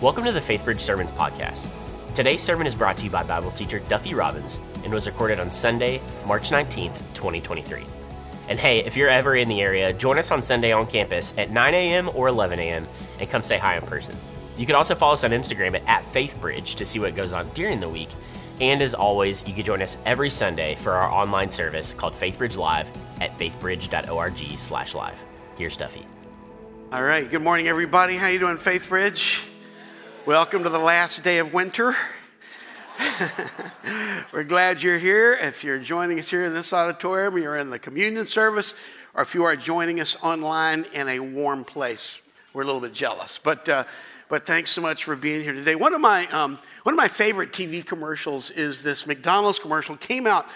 Welcome to the FaithBridge Sermons Podcast. Today's sermon is brought to you by Bible teacher Duffy Robbins and was recorded on Sunday, March 19th, 2023. And hey, if you're ever in the area, join us on Sunday on campus at 9 a.m. or 11 a.m. and come say hi in person. You can also follow us on Instagram at, at FaithBridge to see what goes on during the week. And as always, you can join us every Sunday for our online service called FaithBridge Live at faithbridge.org slash live. Here's Duffy. All right, good morning, everybody. How you doing, FaithBridge? Welcome to the last day of winter. We're glad you're here. If you're joining us here in this auditorium, you're in the communion service, or if you are joining us online in a warm place, we're a little bit jealous. But, uh, but thanks so much for being here today. One of, my, um, one of my favorite TV commercials is this McDonald's commercial. Came out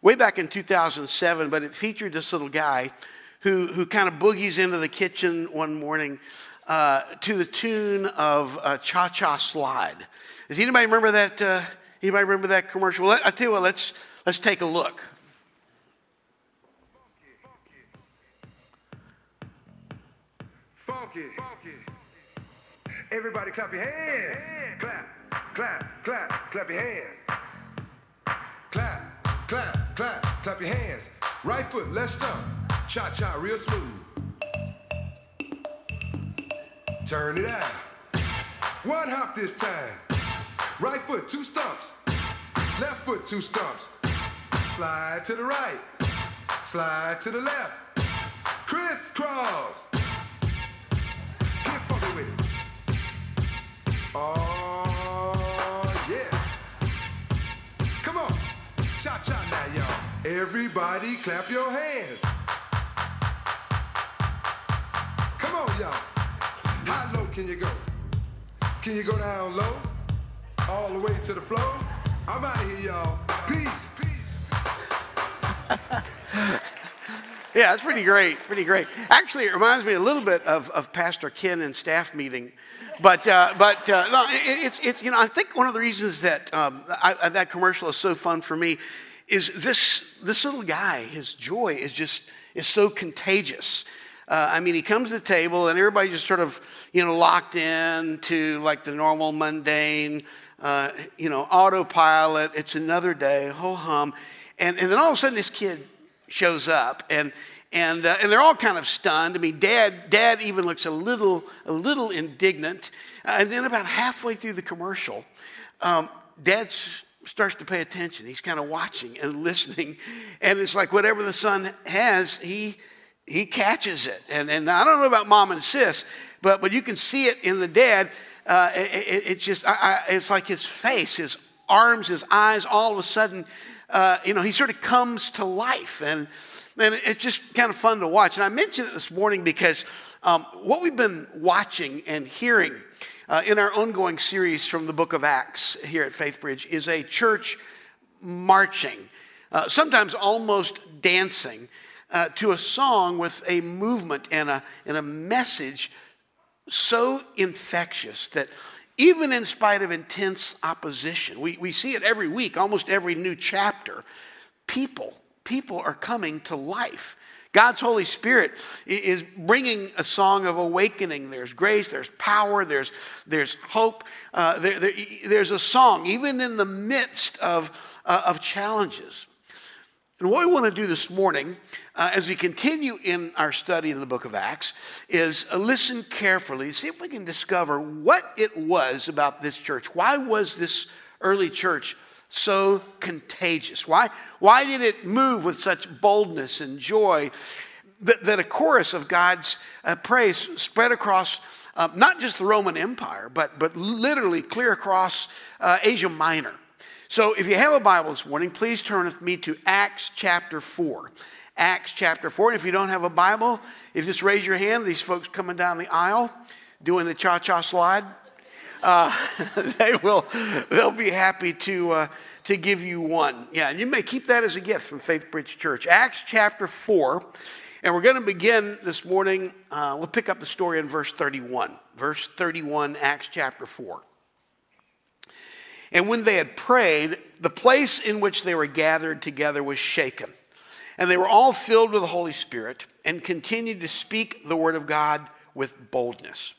way back in 2007, but it featured this little guy who, who kind of boogies into the kitchen one morning uh, to the tune of uh, Cha Cha Slide. Does anybody remember that? Uh, anybody remember that commercial? Well, I tell you what, let's, let's take a look. Funky. Everybody clap your hands. Clap, clap, clap, clap your hands. Clap, clap, clap, clap your hands. Right foot, left stump. Cha cha, real smooth. Turn it out. One hop this time. Right foot, two stumps. Left foot, two stumps. Slide to the right. Slide to the left. Crisscross. Get funky with it. Oh, yeah. Come on. Cha cha now, y'all. Everybody clap your hands. Come on, y'all. How low can you go? Can you go down low? All the way to the floor? I'm out of here, y'all. Peace. Peace. Yeah, it's pretty great, pretty great. Actually, it reminds me a little bit of, of Pastor Ken and staff meeting. But, uh, but uh, no, it, it's, it's, you know, I think one of the reasons that um, I, that commercial is so fun for me is this, this little guy, his joy is just, is so contagious. Uh, I mean, he comes to the table and everybody just sort of, you know, locked in to like the normal mundane, uh, you know, autopilot. It's another day, ho hum. And, and then all of a sudden this kid shows up and, and, uh, and they're all kind of stunned. I mean, dad, dad even looks a little, a little indignant. Uh, and then about halfway through the commercial, um, dad starts to pay attention. He's kind of watching and listening. And it's like whatever the son has, he, he catches it. And, and I don't know about mom and sis, but, but you can see it in the dad. Uh, it, it, it's just, I, I, it's like his face, his arms, his eyes, all of a sudden, uh, you know, he sort of comes to life. And, and it's just kind of fun to watch. And I mentioned it this morning because um, what we've been watching and hearing uh, in our ongoing series from the book of Acts here at FaithBridge is a church marching, uh, sometimes almost dancing uh, to a song with a movement and a, and a message so infectious that even in spite of intense opposition, we, we see it every week, almost every new chapter, people, people are coming to life. God's Holy Spirit is bringing a song of awakening. There's grace, there's power, there's, there's hope. Uh, there, there, there's a song, even in the midst of, uh, of challenges. And what we want to do this morning, uh, as we continue in our study in the book of Acts, is uh, listen carefully, see if we can discover what it was about this church. Why was this early church so contagious? Why, why did it move with such boldness and joy that, that a chorus of God's uh, praise spread across uh, not just the Roman Empire, but, but literally clear across uh, Asia Minor? So if you have a Bible this morning, please turn with me to Acts chapter 4. Acts chapter 4. And if you don't have a Bible, if you just raise your hand, these folks coming down the aisle doing the cha cha slide, uh, they will they'll be happy to, uh, to give you one. Yeah, and you may keep that as a gift from Faith Bridge Church. Acts chapter 4. And we're going to begin this morning. Uh, we'll pick up the story in verse 31. Verse 31, Acts chapter 4. And when they had prayed, the place in which they were gathered together was shaken. And they were all filled with the Holy Spirit and continued to speak the word of God with boldness.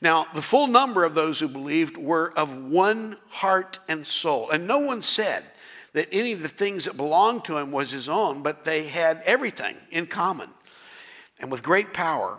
Now, the full number of those who believed were of one heart and soul. And no one said that any of the things that belonged to him was his own, but they had everything in common. And with great power,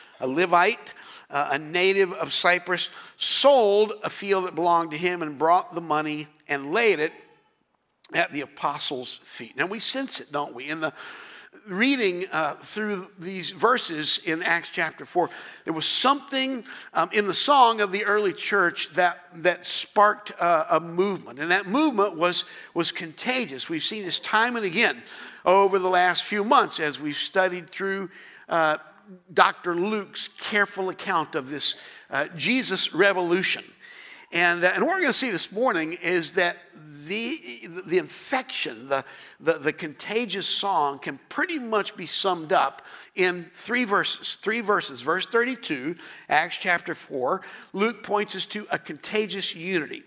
a Levite, uh, a native of Cyprus, sold a field that belonged to him and brought the money and laid it at the apostles' feet. Now we sense it, don't we? In the reading uh, through these verses in Acts chapter 4, there was something um, in the song of the early church that, that sparked uh, a movement. And that movement was, was contagious. We've seen this time and again over the last few months as we've studied through uh, Dr. Luke's careful account of this uh, Jesus revolution. And, uh, and what we're going to see this morning is that the, the infection, the, the, the, contagious song can pretty much be summed up in three verses. Three verses. Verse 32, Acts chapter 4, Luke points us to a contagious unity.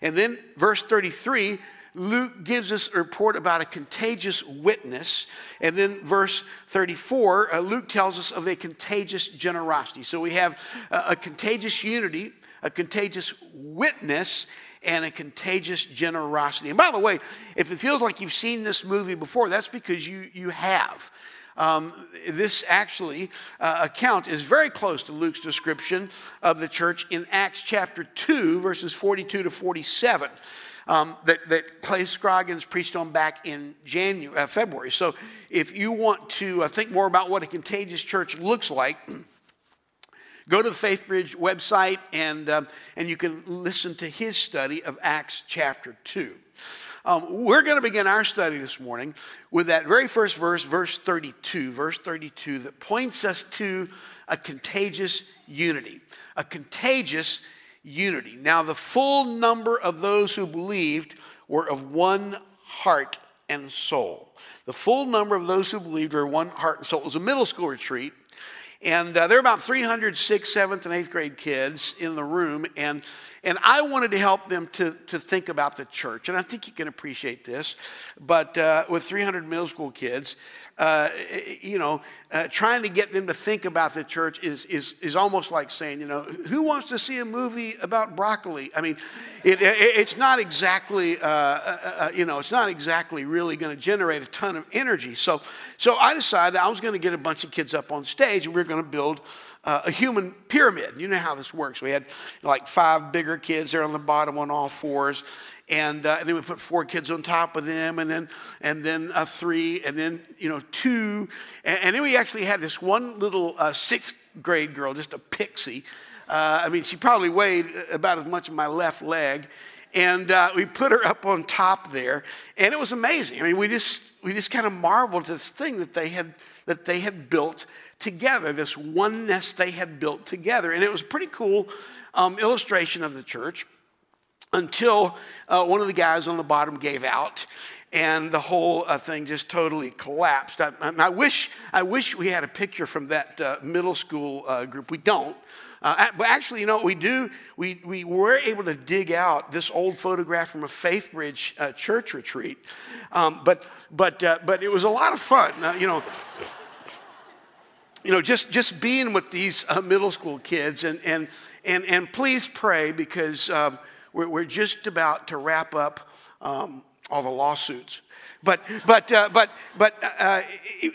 And then verse 33, Luke gives us a report about a contagious witness. And then, verse 34, uh, Luke tells us of a contagious generosity. So we have a, a contagious unity, a contagious witness, and a contagious generosity. And by the way, if it feels like you've seen this movie before, that's because you, you have. Um, this actually uh, account is very close to Luke's description of the church in Acts chapter 2, verses 42 to 47 um, that, that Clay Scroggins preached on back in January, uh, February. So if you want to uh, think more about what a contagious church looks like, go to the FaithBridge website and, um, and you can listen to his study of Acts chapter 2. Um, we're going to begin our study this morning with that very first verse, verse 32, verse 32, that points us to a contagious unity. A contagious unity. Now, the full number of those who believed were of one heart and soul. The full number of those who believed were one heart and soul. It was a middle school retreat. And uh, there were about 300 sixth, seventh, and eighth grade kids in the room. And, and I wanted to help them to, to think about the church. And I think you can appreciate this. But uh, with 300 middle school kids, uh, you know, uh, trying to get them to think about the church is, is, is almost like saying, you know, who wants to see a movie about broccoli? I mean, it, it, it's not exactly, uh, uh, uh you know, it's not exactly really going to generate a ton of energy. So, so I decided I was going to get a bunch of kids up on stage and we are going to build uh, a human pyramid. You know how this works. We had like five bigger kids there on the bottom on all fours, and, uh, and, then we put four kids on top of them, and then and then uh, three, and then you know two, and, and then we actually had this one little uh, sixth grade girl, just a pixie. Uh, I mean, she probably weighed about as much as my left leg, and uh, we put her up on top there, and it was amazing. I mean, we just we just kind of marveled at this thing that they had that they had built together, this oneness they had built together, and it was a pretty cool um, illustration of the church until uh, one of the guys on the bottom gave out and the whole uh, thing just totally collapsed. I, I, wish, I wish we had a picture from that uh, middle school uh, group. We don't. Uh, but actually, you know what we do? We, we were able to dig out this old photograph from a FaithBridge uh, church retreat. Um, but, but, uh, but it was a lot of fun. you know, you know, just, just being with these middle school kids. And, and, and, and please pray because um, we're, we're just about to wrap up um, all the lawsuits. But, but, uh, but, but uh,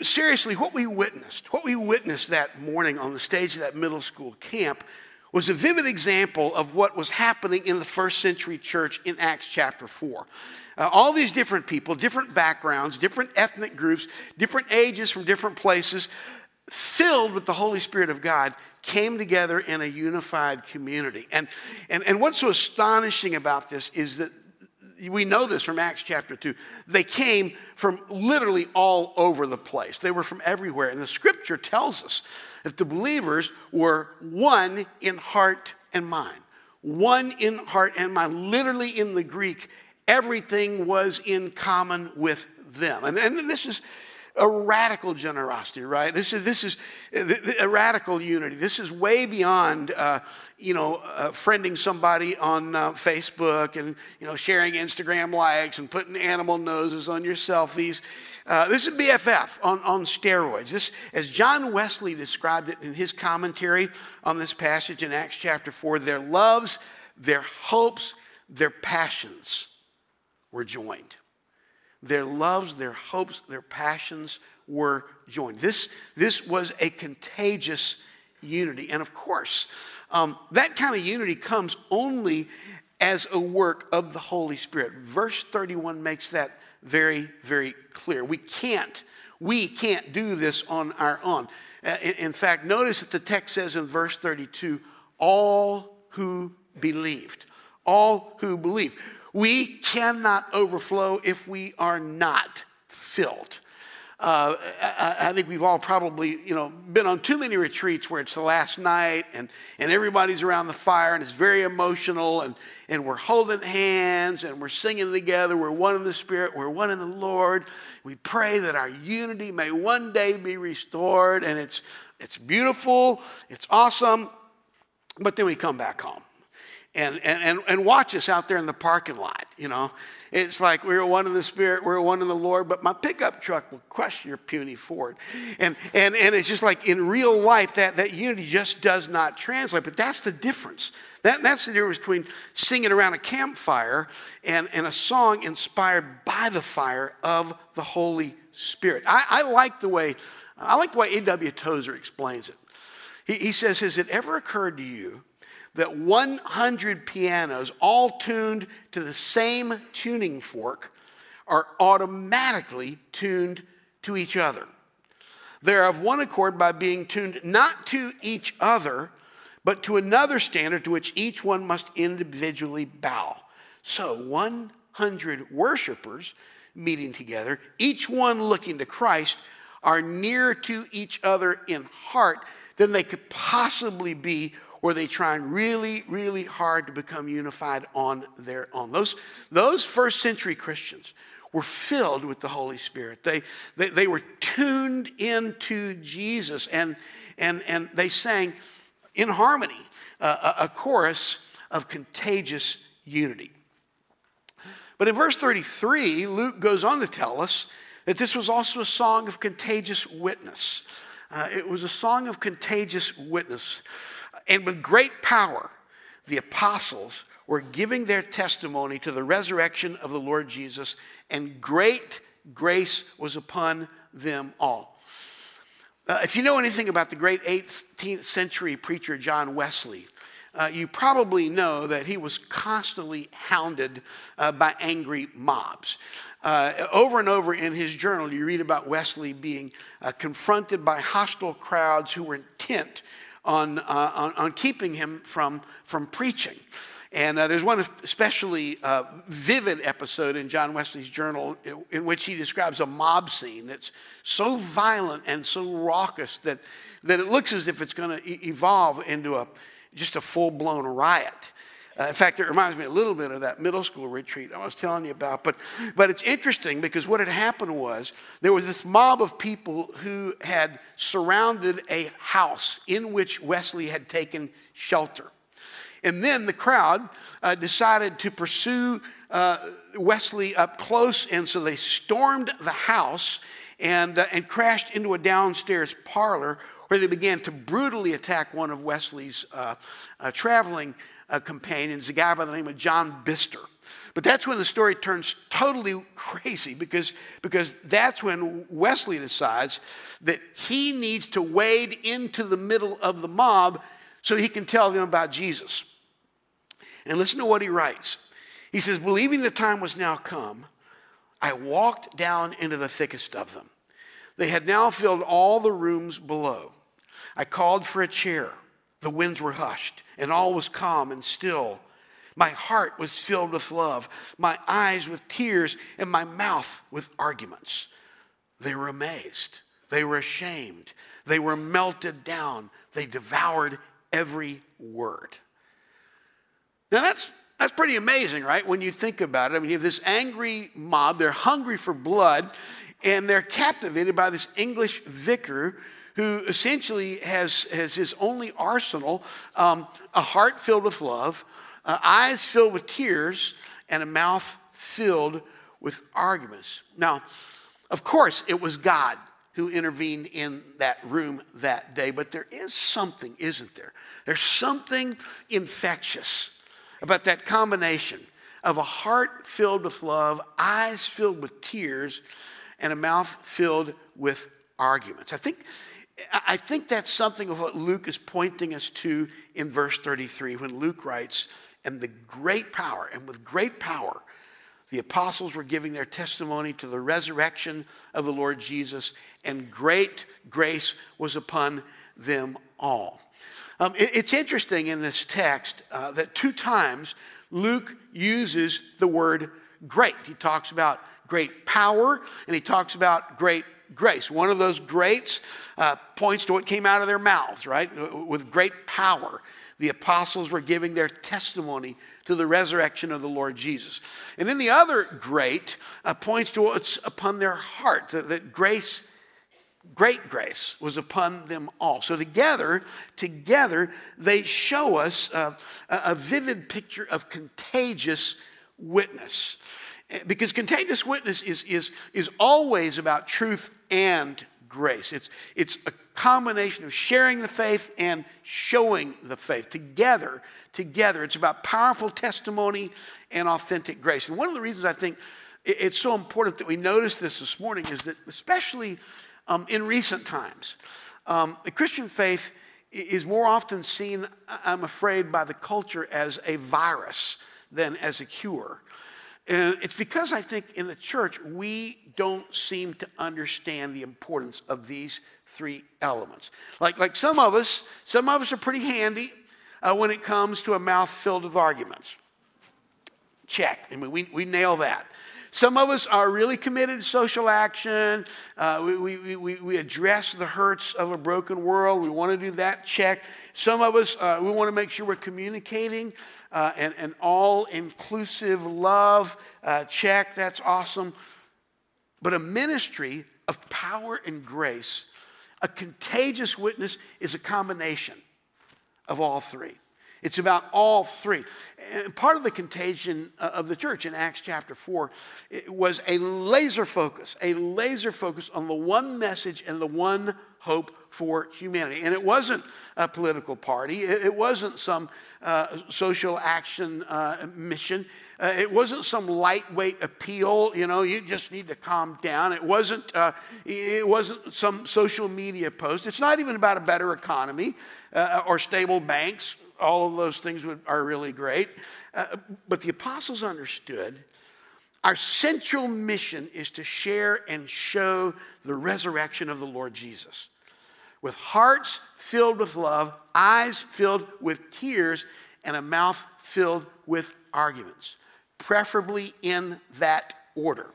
seriously, what we witnessed, what we witnessed that morning on the stage of that middle school camp was a vivid example of what was happening in the first century church in Acts chapter 4. Uh, all these different people, different backgrounds, different ethnic groups, different ages from different places, filled with the Holy Spirit of God, came together in a unified community. And, and, and what's so astonishing about this is that we know this from Acts chapter 2. They came from literally all over the place, they were from everywhere. And the scripture tells us that the believers were one in heart and mind. one in heart and mind. Literally in the Greek, everything was in common with them. And, and this is a radical generosity, right? This is, this is a radical unity. This is way beyond, uh, you know, uh, friending somebody on uh, Facebook and, you know, sharing Instagram likes and putting animal noses on your selfies. Uh, this is BFF on, on steroids. This, as John Wesley described it in his commentary on this passage in Acts chapter 4, their loves, their hopes, their passions were joined. Their loves, their hopes, their passions were joined. This, this was a contagious unity. And of course, um, that kind of unity comes only as a work of the Holy Spirit. Verse 31 makes that very, very clear. We can't, we can't do this on our own. Uh, in, in fact, notice that the text says in verse 32 all who believed. All who believe. We cannot overflow if we are not filled. Uh, I, I, think we've all probably, you know, been on too many retreats where it's the last night and, and everybody's around the fire and it's very emotional and, and we're holding hands and we're singing together. We're one in the Spirit. We're one in the Lord. We pray that our unity may one day be restored and it's, it's beautiful. It's awesome. But then we come back home and, and, and and watch us out there in the parking lot, you know. It's like we're one in the Spirit, we're one in the Lord, but my pickup truck will crush your puny Ford. And, and, and it's just like in real life, that, that unity just does not translate. But that's the difference. That, that's the difference between singing around a campfire and, and a song inspired by the fire of the Holy Spirit. I, I like the way I like the way A.W. Tozer explains it. He, he says, Has it ever occurred to you that 100 pianos, all tuned to the same tuning fork, are automatically tuned to each other. They're of one accord by being tuned not to each other, but to another standard to which each one must individually bow. So, 100 worshipers meeting together, each one looking to Christ, are nearer to each other in heart than they could possibly be were they trying really, really hard to become unified on their own? Those, those first century Christians were filled with the Holy Spirit. They, they, they were tuned into Jesus and, and, and they sang in harmony uh, a, a chorus of contagious unity. But in verse 33, Luke goes on to tell us that this was also a song of contagious witness. Uh, it was a song of contagious witness. And with great power, the apostles were giving their testimony to the resurrection of the Lord Jesus, and great grace was upon them all. Uh, if you know anything about the great 18th century preacher John Wesley, uh, you probably know that he was constantly hounded uh, by angry mobs. Uh, over and over in his journal, you read about Wesley being uh, confronted by hostile crowds who were intent on, uh, on, on, keeping him from, from preaching. And uh, there's one especially uh, vivid episode in John Wesley's journal in, in which he describes a mob scene that's so violent and so raucous that, that it looks as if it's going to evolve into a, just a full blown riot. Uh, in fact, it reminds me a little bit of that middle school retreat I was telling you about. But, but it's interesting because what had happened was there was this mob of people who had surrounded a house in which Wesley had taken shelter. And then the crowd uh, decided to pursue uh, Wesley up close, and so they stormed the house and, uh, and crashed into a downstairs parlor where they began to brutally attack one of Wesley's uh, traveling uh, companions, a guy by the name of John Bister. But that's when the story turns totally crazy because, because that's when Wesley decides that he needs to wade into the middle of the mob so he can tell them about Jesus. And listen to what he writes. He says, Believing the time was now come, I walked down into the thickest of them. They had now filled all the rooms below. I called for a chair. The winds were hushed, and all was calm and still. My heart was filled with love, my eyes with tears, and my mouth with arguments. They were amazed. They were ashamed. They were melted down. They devoured every word. Now that's that's pretty amazing, right? When you think about it. I mean, you have this angry mob, they're hungry for blood, and they're captivated by this English vicar who essentially has, has his only arsenal um, a heart filled with love, uh, eyes filled with tears, and a mouth filled with arguments. Now, of course, it was God who intervened in that room that day, but there is something, isn't there? There's something infectious about that combination of a heart filled with love, eyes filled with tears, and a mouth filled with arguments. I think, I think that's something of what Luke is pointing us to in verse 33 when Luke writes, And the great power, and with great power, the apostles were giving their testimony to the resurrection of the Lord Jesus, and great grace was upon them all. Um, it, it's interesting in this text uh, that two times Luke uses the word great. He talks about great power and he talks about great grace. One of those greats uh, points to what came out of their mouths, right? With great power. The apostles were giving their testimony to the resurrection of the Lord Jesus. And then the other great uh, points to what's upon their heart, that, that grace great grace was upon them all. So together, together, they show us uh, a vivid picture of contagious witness. Because contagious witness is, is, is always about truth and grace. It's, it's a combination of sharing the faith and showing the faith. Together, together, it's about powerful testimony and authentic grace. And one of the reasons I think it's so important that we notice this this morning is that, especially um, in recent times. Um, the Christian faith is more often seen, I'm afraid, by the culture as a virus than as a cure. And it's because I think in the church we don't seem to understand the importance of these three elements. Like, like some of us, some of us are pretty handy uh, when it comes to a mouth filled with arguments. Check. I mean, we, we nail that. Some of us are really committed to social action. Uh, we, we, we, we, address the hurts of a broken world. We want to do that check. Some of us, uh, we want to make sure we're communicating uh, and, and all inclusive love uh, check. That's awesome. But a ministry of power and grace, a contagious witness, is a combination of all three. It's about all three. And part of the contagion uh, of the church in Acts chapter 4 was a laser focus, a laser focus on the one message and the one hope for humanity. And it wasn't a political party, it, wasn't some uh, social action uh, mission. Uh, it wasn't some lightweight appeal, you know, you just need to calm down. It wasn't, uh, it wasn't some social media post. It's not even about a better economy uh, or stable banks all of those things would, are really great. Uh, but the apostles understood our central mission is to share and show the resurrection of the Lord Jesus. With hearts filled with love, eyes filled with tears, and a mouth filled with arguments, preferably in that order.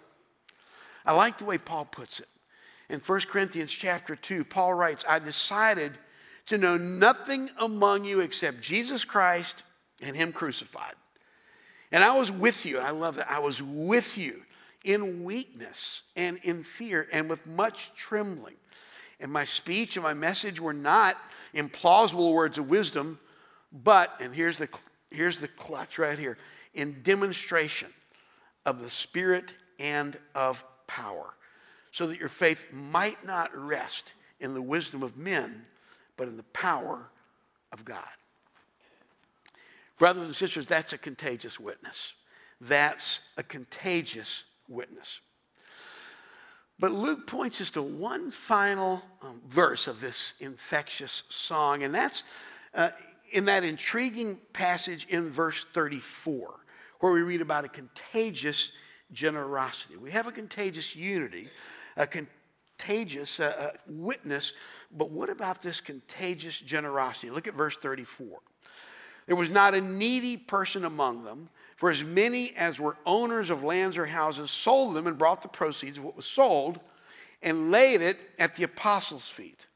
I like the way Paul puts it. In 1 Corinthians chapter 2, Paul writes, I decided to know nothing among you except Jesus Christ and Him crucified. And I was with you, I love that. I was with you in weakness and in fear and with much trembling. And my speech and my message were not implausible words of wisdom, but, and here's the, here's the clutch right here, in demonstration of the Spirit and of power, so that your faith might not rest in the wisdom of men but in the power of God. Brothers and sisters, that's a contagious witness. That's a contagious witness. But Luke points us to one final um, verse of this infectious song, and that's uh, in that intriguing passage in verse 34, where we read about a contagious generosity. We have a contagious unity, a contagious uh, uh witness but what about this contagious generosity? Look at verse 34. There was not a needy person among them, for as many as were owners of lands or houses sold them and brought the proceeds of what was sold and laid it at the apostles' feet.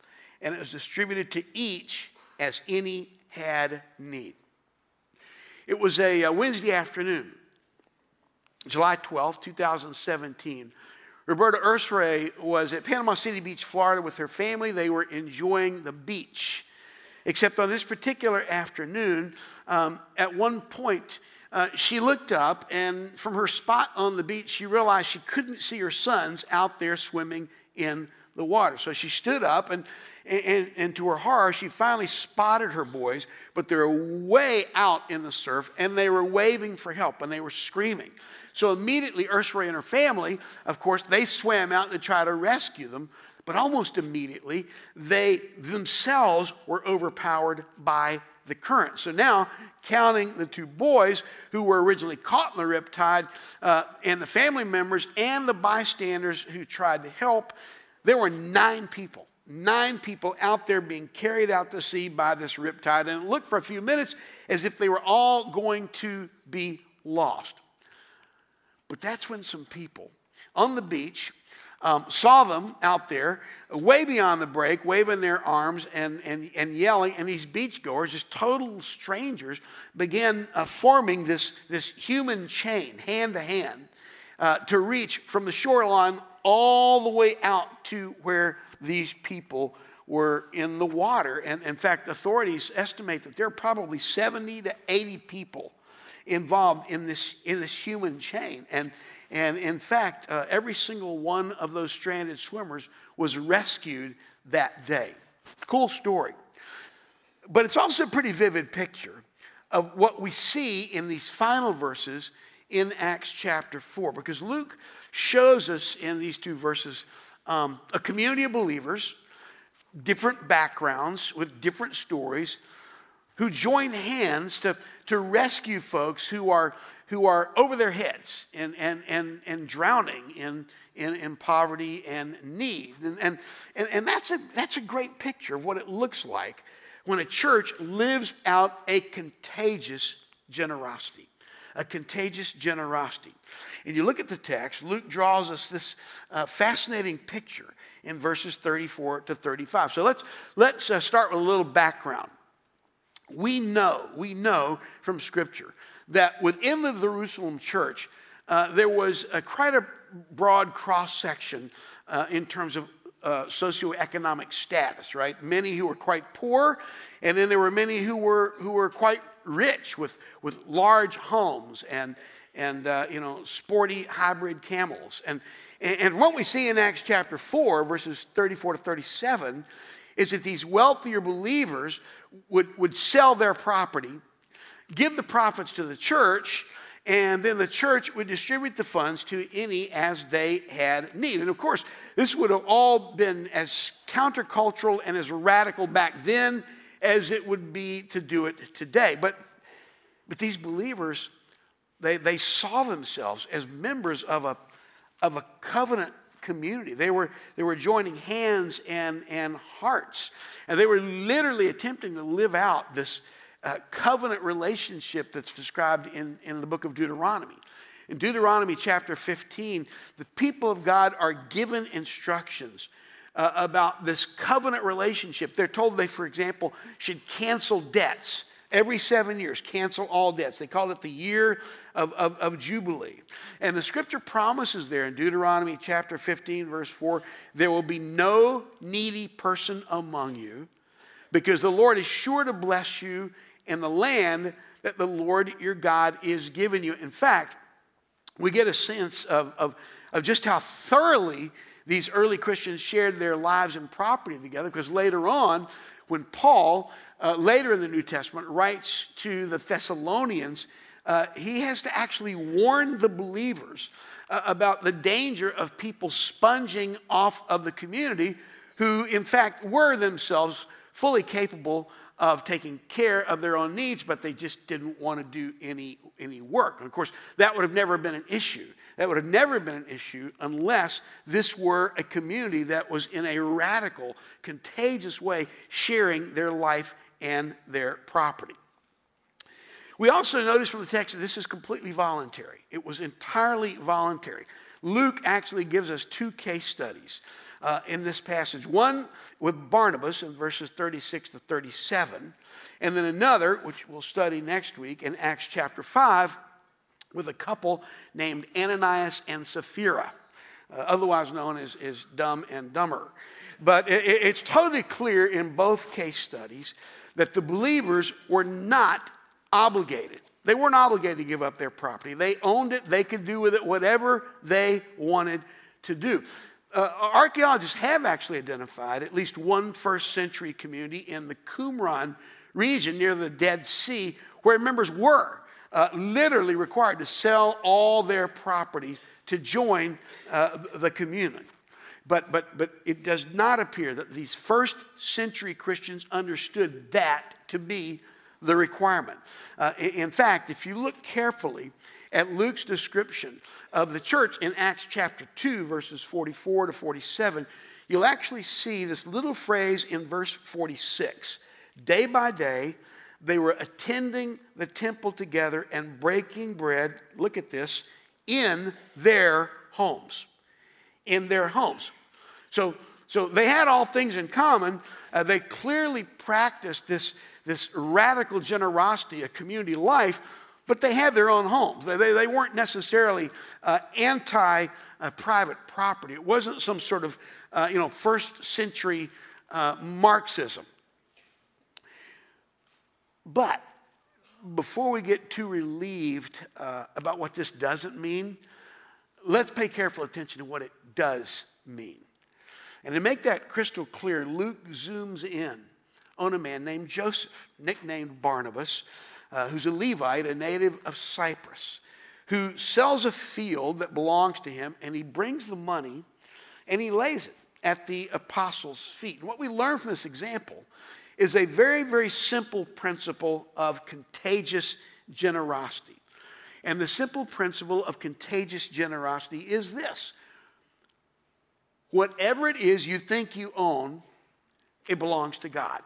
And it was distributed to each as any had need. It was a, a Wednesday afternoon, July 12, 2017. Roberta Ursrey was at Panama City Beach, Florida with her family. They were enjoying the beach. Except on this particular afternoon, um, at one point, uh, she looked up, and from her spot on the beach, she realized she couldn't see her sons out there swimming in the water. So she stood up, and, and, and to her horror, she finally spotted her boys, but they're way out in the surf, and they were waving for help, and they were screaming. So immediately, Ursrey and her family, of course, they swam out to try to rescue them, but almost immediately, they themselves were overpowered by the current. So now, counting the two boys who were originally caught in the riptide, uh, and the family members and the bystanders who tried to help, there were nine people. Nine people out there being carried out to sea by this riptide, and it looked for a few minutes as if they were all going to be lost. But that's when some people on the beach um, saw them out there way beyond the break, waving their arms and, and, and yelling. And these beachgoers, just total strangers, began uh, forming this, this human chain, hand to hand, uh, to reach from the shoreline all the way out to where these people were in the water. And in fact, authorities estimate that there are probably 70 to 80 people involved in this, in this human chain. And, and in fact, uh, every single one of those stranded swimmers was rescued that day. Cool story. But it's also a pretty vivid picture of what we see in these final verses in Acts chapter 4, because Luke shows us in these two verses um, a community of believers, different backgrounds with different stories, who join hands to, to rescue folks who are, who are over their heads and, and, and, and drowning in, in, in poverty and need. And, and, and that's, a, that's a great picture of what it looks like when a church lives out a contagious generosity. A contagious generosity. And you look at the text, Luke draws us this uh, fascinating picture in verses 34 to 35. So let's, let's uh, start with a little background. We know, we know from Scripture that within the Jerusalem church, uh, there was a, quite a broad cross section uh, in terms of uh, socioeconomic status, right? Many who were quite poor, and then there were many who were, who were quite rich with, with large homes and, and uh, you know, sporty hybrid camels. And, and what we see in Acts chapter 4, verses 34 to 37, is that these wealthier believers would, would sell their property, give the profits to the church, and then the church would distribute the funds to any as they had need. And of course, this would have all been as countercultural and as radical back then as it would be to do it today. But, but these believers, they, they saw themselves as members of a, of a covenant community. They were, they were joining hands and, and hearts. And they were literally attempting to live out this uh, covenant relationship that's described in, in the book of Deuteronomy. In Deuteronomy chapter 15, the people of God are given instructions uh, about this covenant relationship. They're told they, for example, should cancel debts every seven years, cancel all debts. They call it the year of, of, of, Jubilee. And the scripture promises there in Deuteronomy chapter 15, verse 4 there will be no needy person among you, because the Lord is sure to bless you in the land that the Lord your God is giving you. In fact, we get a sense of, of, of just how thoroughly these early Christians shared their lives and property together, because later on, when Paul, uh, later in the New Testament, writes to the Thessalonians, uh, he has to actually warn the believers uh, about the danger of people sponging off of the community who, in fact, were themselves fully capable of taking care of their own needs, but they just didn't want to do any, any work. And of course, that would have never been an issue. That would have never been an issue unless this were a community that was in a radical, contagious way sharing their life and their property. We also notice from the text that this is completely voluntary. It was entirely voluntary. Luke actually gives us two case studies uh, in this passage. One with Barnabas in verses 36 to 37, and then another, which we'll study next week in Acts chapter 5, with a couple named Ananias and Sapphira, uh, otherwise known as, as Dumb and Dumber. But it, it's totally clear in both case studies that the believers were not obligated. They weren't obligated to give up their property. They owned it, they could do with it whatever they wanted to do. Uh, archaeologists have actually identified at least one first century community in the Qumran region near the Dead Sea where members were uh, literally required to sell all their property to join uh, the community. But, but, but it does not appear that these first century Christians understood that to be the requirement. Uh, in fact, if you look carefully at Luke's description of the church in Acts chapter 2, verses 44 to 47, you'll actually see this little phrase in verse 46. Day by day, they were attending the temple together and breaking bread, look at this, in their homes. In their homes. So, so they had all things in common. Uh, they clearly practiced this, this radical generosity, a community life, but they had their own homes. They, they, they weren't necessarily uh, anti uh, private property. It wasn't some sort of uh, you know, first century uh, Marxism. But before we get too relieved uh, about what this doesn't mean, let's pay careful attention to what it does mean. And to make that crystal clear, Luke zooms in on a man named Joseph, nicknamed Barnabas, uh, who's a Levite, a native of Cyprus, who sells a field that belongs to him, and he brings the money and he lays it at the apostles' feet. And what we learn from this example is a very, very simple principle of contagious generosity. And the simple principle of contagious generosity is this whatever it is you think you own, it belongs to God.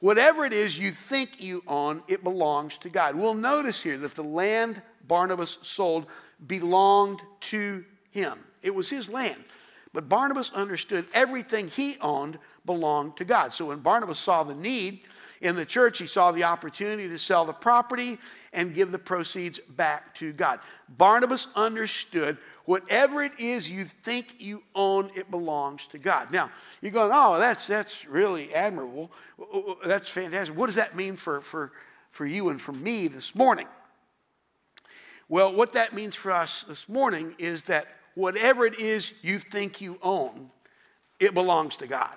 Whatever it is you think you own, it belongs to God. We'll notice here that the land Barnabas sold belonged to him, it was his land. But Barnabas understood everything he owned belonged to God. So when Barnabas saw the need in the church, he saw the opportunity to sell the property and give the proceeds back to God. Barnabas understood whatever it is you think you own, it belongs to God. Now, you're going, oh, that's, that's really admirable. That's fantastic. What does that mean for, for, for you and for me this morning? Well, what that means for us this morning is that whatever it is you think you own, it belongs to God.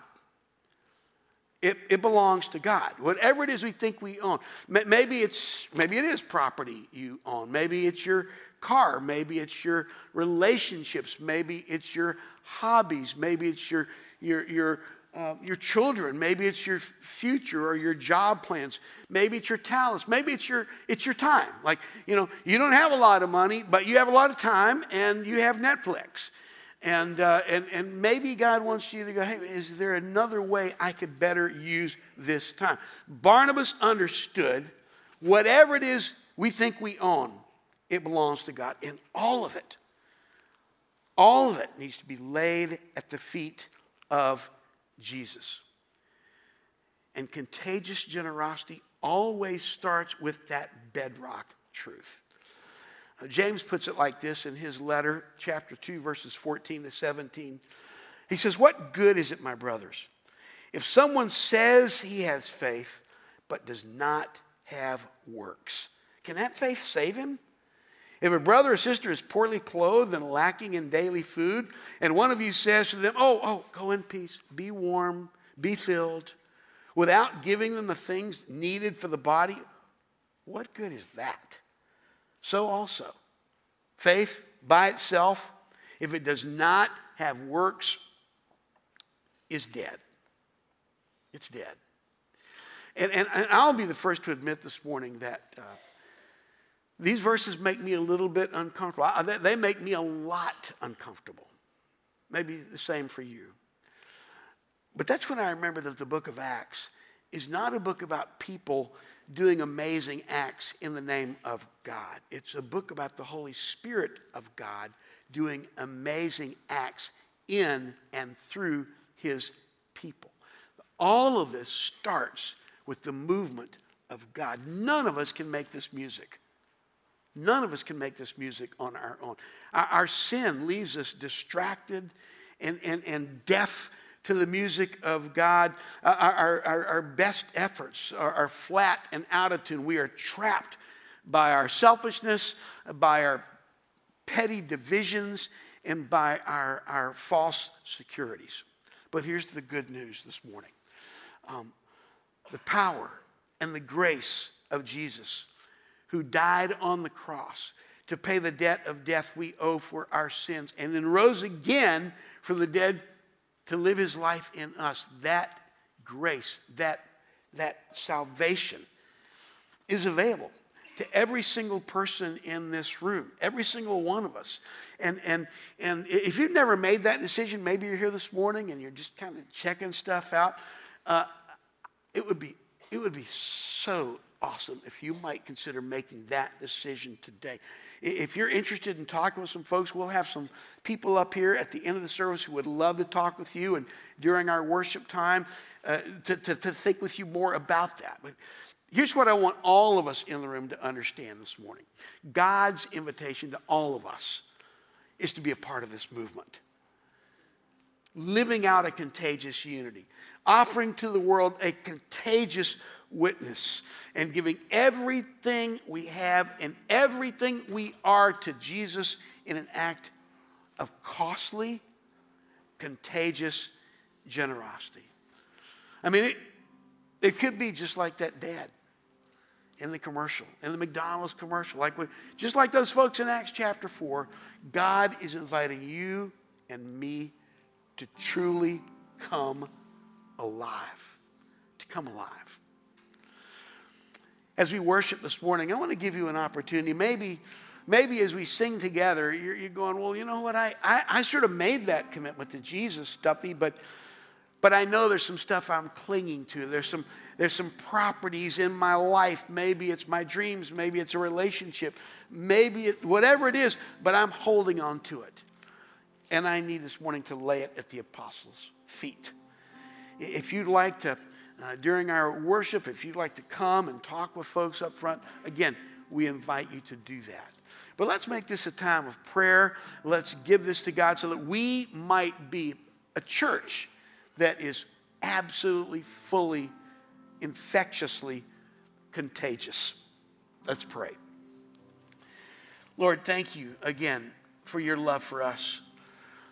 It, it belongs to God. Whatever it is we think we own. Maybe it's maybe it is property you own. Maybe it's your car. Maybe it's your relationships. Maybe it's your hobbies. Maybe it's your your your uh, your children. Maybe it's your future or your job plans. Maybe it's your talents. Maybe it's your it's your time. Like you know, you don't have a lot of money, but you have a lot of time, and you have Netflix. And, uh, and, and maybe God wants you to go, hey, is there another way I could better use this time? Barnabas understood whatever it is we think we own, it belongs to God. And all of it, all of it needs to be laid at the feet of Jesus. And contagious generosity always starts with that bedrock truth. James puts it like this in his letter, chapter 2, verses 14 to 17. He says, What good is it, my brothers, if someone says he has faith but does not have works? Can that faith save him? If a brother or sister is poorly clothed and lacking in daily food, and one of you says to them, Oh, oh, go in peace, be warm, be filled, without giving them the things needed for the body, what good is that? So also. Faith by itself, if it does not have works, is dead. It's dead. And, and, and I'll be the first to admit this morning that uh, these verses make me a little bit uncomfortable. I, they make me a lot uncomfortable. Maybe the same for you. But that's when I remember that the book of Acts is not a book about people doing amazing acts in the name of God. It's a book about the Holy Spirit of God doing amazing acts in and through his people. All of this starts with the movement of God. None of us can make this music. None of us can make this music on our own. Our, our sin leaves us distracted and, and, and deaf to the music of God. Our, our, our best efforts are, are flat and out of tune. We are trapped by our selfishness, by our petty divisions, and by our, our false securities. But here's the good news this morning um, the power and the grace of Jesus, who died on the cross to pay the debt of death we owe for our sins, and then rose again from the dead to live his life in us. That grace, that, that salvation is available to every single person in this room, every single one of us. And, and, and if you've never made that decision, maybe you're here this morning and you're just kind of checking stuff out, uh, it, would be, it would be so awesome if you might consider making that decision today. If you're interested in talking with some folks, we'll have some people up here at the end of the service who would love to talk with you and during our worship time uh, to, to, to think with you more about that. But Here's what I want all of us in the room to understand this morning God's invitation to all of us is to be a part of this movement. Living out a contagious unity, offering to the world a contagious witness, and giving everything we have and everything we are to Jesus in an act of costly, contagious generosity. I mean, it, it could be just like that dad in the commercial, in the McDonald's commercial. Like we, just like those folks in Acts chapter 4, God is inviting you and me to truly come alive. To come alive. As we worship this morning, I want to give you an opportunity. Maybe, maybe as we sing together, you're, you're going, well, you know what? I, I, I sort of made that commitment to Jesus, Duffy, but but I know there's some stuff I'm clinging to. There's some, there's some properties in my life. Maybe it's my dreams. Maybe it's a relationship. Maybe it, whatever it is, but I'm holding on to it. And I need this morning to lay it at the apostles' feet. If you'd like to, uh, during our worship, if you'd like to come and talk with folks up front, again, we invite you to do that. But let's make this a time of prayer. Let's give this to God so that we might be a church that is absolutely, fully, infectiously contagious. Let's pray. Lord, thank you again for your love for us.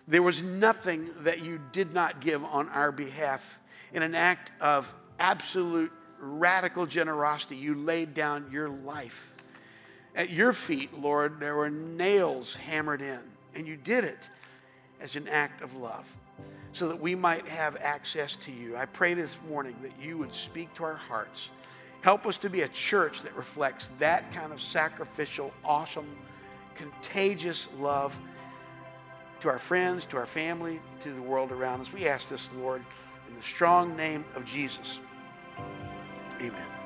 There was nothing that you did not give on our behalf. In an act of absolute radical generosity, you laid down your life. At your feet, Lord, there were nails hammered in, and you did it as an act of love so that we might have access to you. I pray this morning that you would speak to our hearts. Help us to be a church that reflects that kind of sacrificial, awesome, contagious love to our friends, to our family, to the world around us. We ask this, Lord, in the strong name of Jesus. Amen.